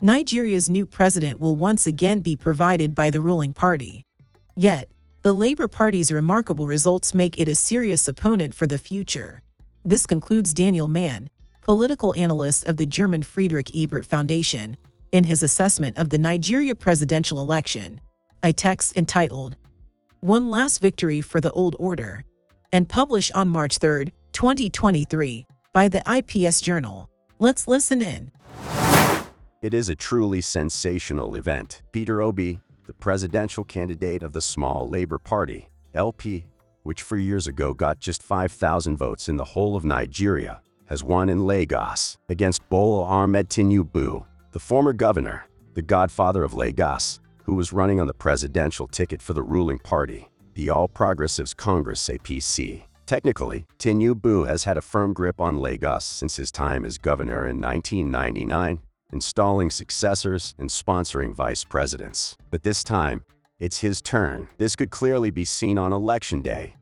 Nigeria's new president will once again be provided by the ruling party. Yet, the Labour Party's remarkable results make it a serious opponent for the future. This concludes Daniel Mann, political analyst of the German Friedrich Ebert Foundation, in his assessment of the Nigeria presidential election. A text entitled, One Last Victory for the Old Order, and published on March 3, 2023, by the IPS Journal. Let's listen in. It is a truly sensational event. Peter Obi, the presidential candidate of the small Labour Party, LP, which four years ago got just 5,000 votes in the whole of Nigeria, has won in Lagos against Bola Ahmed Tinubu, the former governor, the godfather of Lagos, who was running on the presidential ticket for the ruling party, the All Progressives Congress APC. Technically, Tinubu has had a firm grip on Lagos since his time as governor in 1999, installing successors and sponsoring vice presidents. But this time, it's his turn. This could clearly be seen on election day.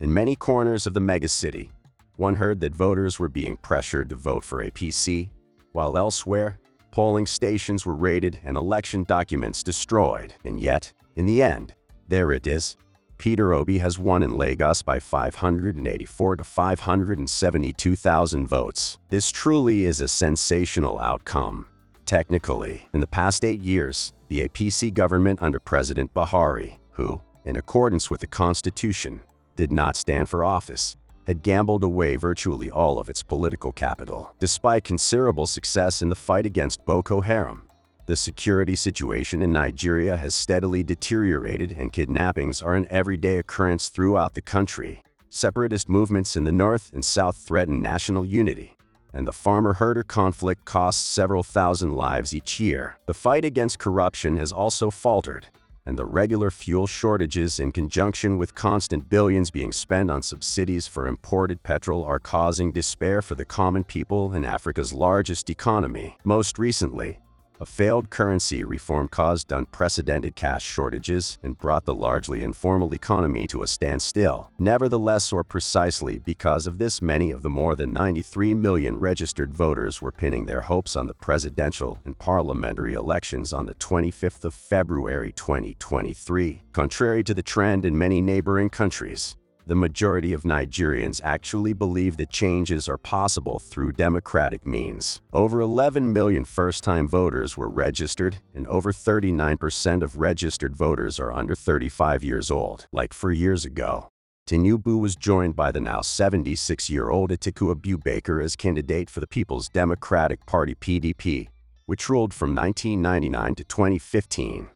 In many corners of the megacity, one heard that voters were being pressured to vote for APC, while elsewhere, polling stations were raided and election documents destroyed. And yet, in the end, there it is. Peter Obi has won in Lagos by 584 to 572,000 votes. This truly is a sensational outcome. Technically, in the past eight years, the APC government under President Buhari, who, in accordance with the Constitution, did not stand for office, had gambled away virtually all of its political capital. Despite considerable success in the fight against Boko Haram, the security situation in Nigeria has steadily deteriorated and kidnappings are an everyday occurrence throughout the country. Separatist movements in the north and south threaten national unity, and the farmer-herder conflict costs several thousand lives each year. The fight against corruption has also faltered, and the regular fuel shortages in conjunction with constant billions being spent on subsidies for imported petrol are causing despair for the common people in Africa's largest economy. Most recently, a failed currency reform caused unprecedented cash shortages and brought the largely informal economy to a standstill. Nevertheless, or precisely because of this, many of the more than 93 million registered voters were pinning their hopes on the presidential and parliamentary elections on the 25th of February 2023. Contrary to the trend in many neighboring countries, the majority of Nigerians actually believe that changes are possible through democratic means. Over 11 million first-time voters were registered, and over 39% of registered voters are under 35 years old, like four years ago. Tinubu was joined by the now 76-year-old Atiku Abubakar as candidate for the People's Democratic Party PDP, which ruled from 1999 to 2015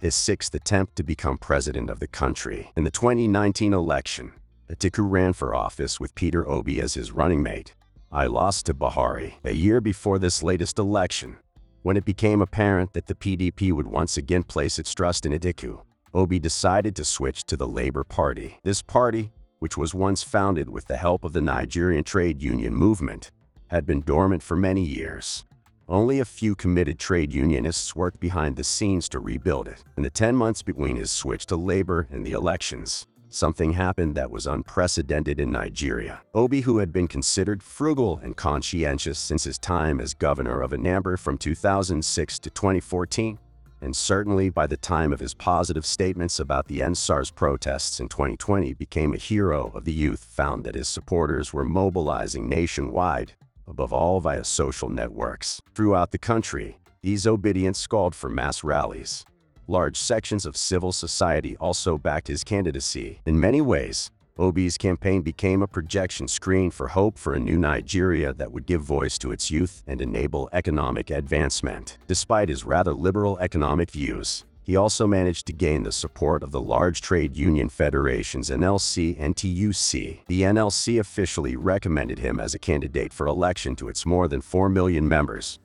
his sixth attempt to become president of the country. In the 2019 election, Atiku ran for office with Peter Obi as his running mate. I lost to Buhari a year before this latest election. When it became apparent that the PDP would once again place its trust in Atiku, Obi decided to switch to the Labour Party. This party, which was once founded with the help of the Nigerian trade union movement, had been dormant for many years. Only a few committed trade unionists worked behind the scenes to rebuild it. In the 10 months between his switch to labor and the elections, something happened that was unprecedented in Nigeria. Obi, who had been considered frugal and conscientious since his time as governor of Anambra from 2006 to 2014, and certainly by the time of his positive statements about the EndSARS protests in 2020 became a hero of the youth, found that his supporters were mobilizing nationwide above all via social networks. Throughout the country, these Obidients called for mass rallies. Large sections of civil society also backed his candidacy. In many ways, Obi's campaign became a projection screen for hope for a new Nigeria that would give voice to its youth and enable economic advancement. Despite his rather liberal economic views, he also managed to gain the support of the large trade union federations NLC and TUC. The NLC officially recommended him as a candidate for election to its more than 4 million members.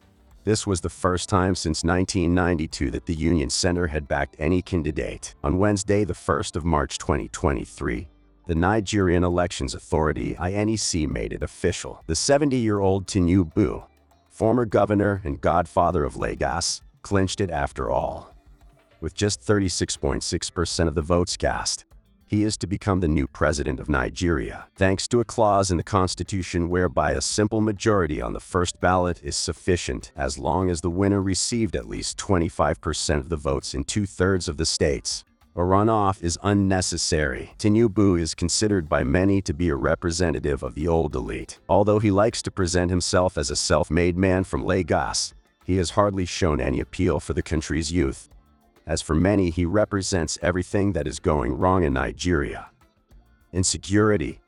This was the first time since 1992 that the Union Center had backed any candidate. On Wednesday, the 1st of March 2023, the Nigerian Elections Authority INEC made it official. The 70-year-old Tinubu, former governor and godfather of Lagos, clinched it after all with just 36.6% of the votes cast. He is to become the new president of Nigeria, thanks to a clause in the constitution whereby a simple majority on the first ballot is sufficient as long as the winner received at least 25% of the votes in two-thirds of the states. A runoff is unnecessary. Tinubu is considered by many to be a representative of the old elite. Although he likes to present himself as a self-made man from Lagos, he has hardly shown any appeal for the country's youth. As for many, he represents everything that is going wrong in Nigeria. Insecurity,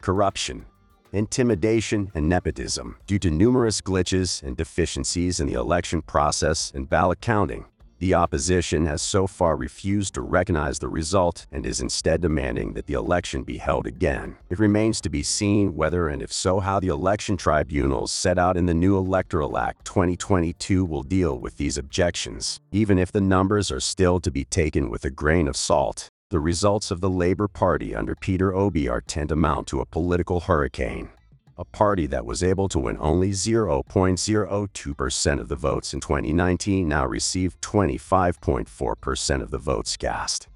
corruption, intimidation, and nepotism due to numerous glitches and deficiencies in the election process and ballot counting. The opposition has so far refused to recognize the result and is instead demanding that the election be held again. It remains to be seen whether and if so how the election tribunals set out in the new Electoral Act 2022 will deal with these objections. Even if the numbers are still to be taken with a grain of salt, the results of the Labour Party under Peter Obi are tantamount to a political hurricane a party that was able to win only 0.02% of the votes in 2019 now received 25.4% of the votes cast.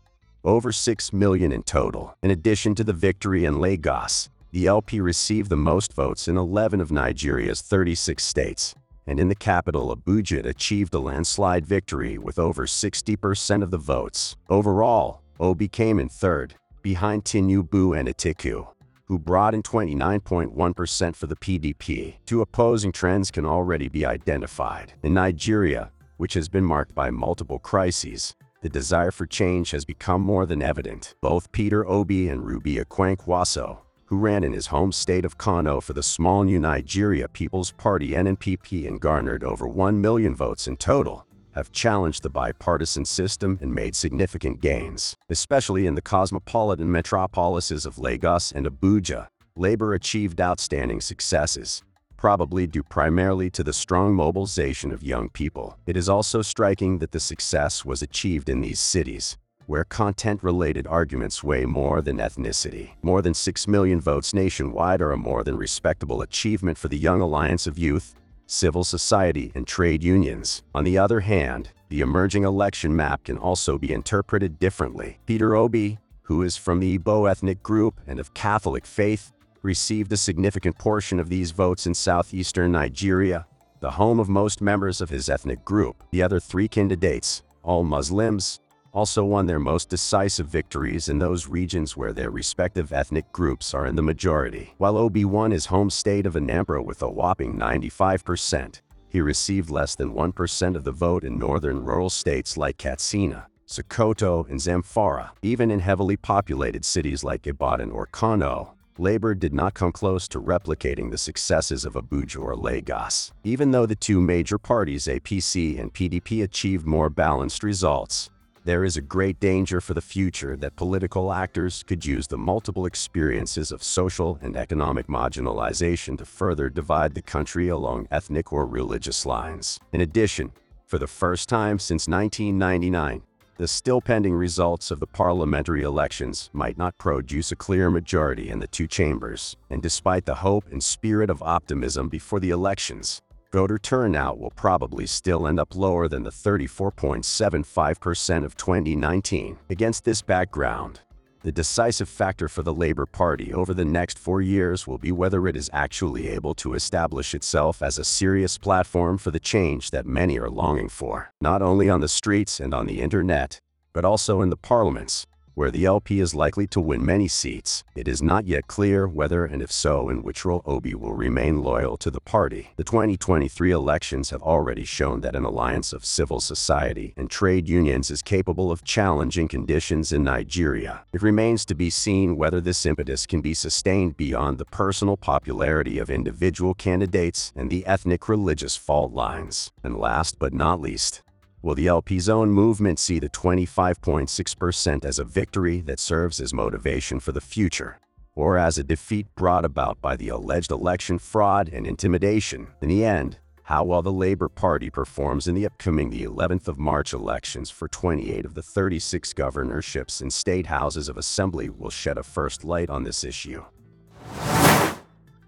Over 6 million in total. In addition to the victory in Lagos, the LP received the most votes in 11 of Nigeria's 36 states, and in the capital Abuja it achieved a landslide victory with over 60% of the votes. Overall, Obi came in third, behind Tinubu and Atiku who brought in 29.1% for the PDP. Two opposing trends can already be identified. In Nigeria, which has been marked by multiple crises, the desire for change has become more than evident. Both Peter Obi and Rabiu Kwankwaso, who ran in his home state of Kano for the small New Nigeria People's Party NNPP and garnered over 1 million votes in total, have challenged the bipartisan system and made significant gains, especially in the cosmopolitan metropolises of Lagos and Abuja. Labor achieved outstanding successes, probably due primarily to the strong mobilization of young people. It is also striking that the success was achieved in these cities, where content-related arguments weigh more than ethnicity. More than 6 million votes nationwide are a more than respectable achievement for the Young Alliance of Youth, civil society, and trade unions. On the other hand, the emerging election map can also be interpreted differently. Peter Obi, who is from the Igbo ethnic group and of Catholic faith, received a significant portion of these votes in southeastern Nigeria, the home of most members of his ethnic group. The other three candidates, all Muslims, also won their most decisive victories in those regions where their respective ethnic groups are in the majority. While Obi won his home state of Anambra with a whopping 95%, he received less than 1% of the vote in northern rural states like Katsina, Sokoto, and Zamfara. Even in heavily populated cities like Ibadan or Kano, Labour did not come close to replicating the successes of Abuja or Lagos. Even though the two major parties, APC and PDP, achieved more balanced results, there is a great danger for the future that political actors could use the multiple experiences of social and economic marginalization to further divide the country along ethnic or religious lines. In addition, for the first time since 1999, the still pending results of the parliamentary elections might not produce a clear majority in the two chambers, and despite the hope and spirit of optimism before the elections, voter turnout will probably still end up lower than the 34.75% of 2019. Against this background, the decisive factor for the Labour Party over the next four years will be whether it is actually able to establish itself as a serious platform for the change that many are longing for, not only on the streets and on the internet, but also in the parliaments, where the LP is likely to win many seats. It is not yet clear whether and if so in which role Obi will remain loyal to the party. The 2023 elections have already shown that an alliance of civil society and trade unions is capable of challenging conditions in Nigeria. It remains to be seen whether this impetus can be sustained beyond the personal popularity of individual candidates and the ethnic religious fault lines. And last but not least, Will the LP zone movement see the 25.6% as a victory that serves as motivation for the future, or as a defeat brought about by the alleged election fraud and intimidation? In the end, how well the Labour Party performs in the upcoming the 11th of March elections for 28 of the 36 governorships and state houses of assembly will shed a first light on this issue.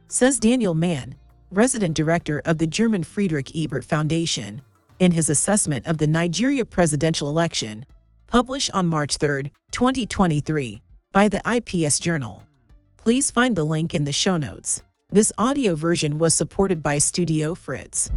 Says Daniel Mann, resident director of the German Friedrich Ebert Foundation in his assessment of the Nigeria presidential election, published on March 3, 2023. by the IPS Journal. Please find the link in the show notes. This audio version was supported by Studio Fritz.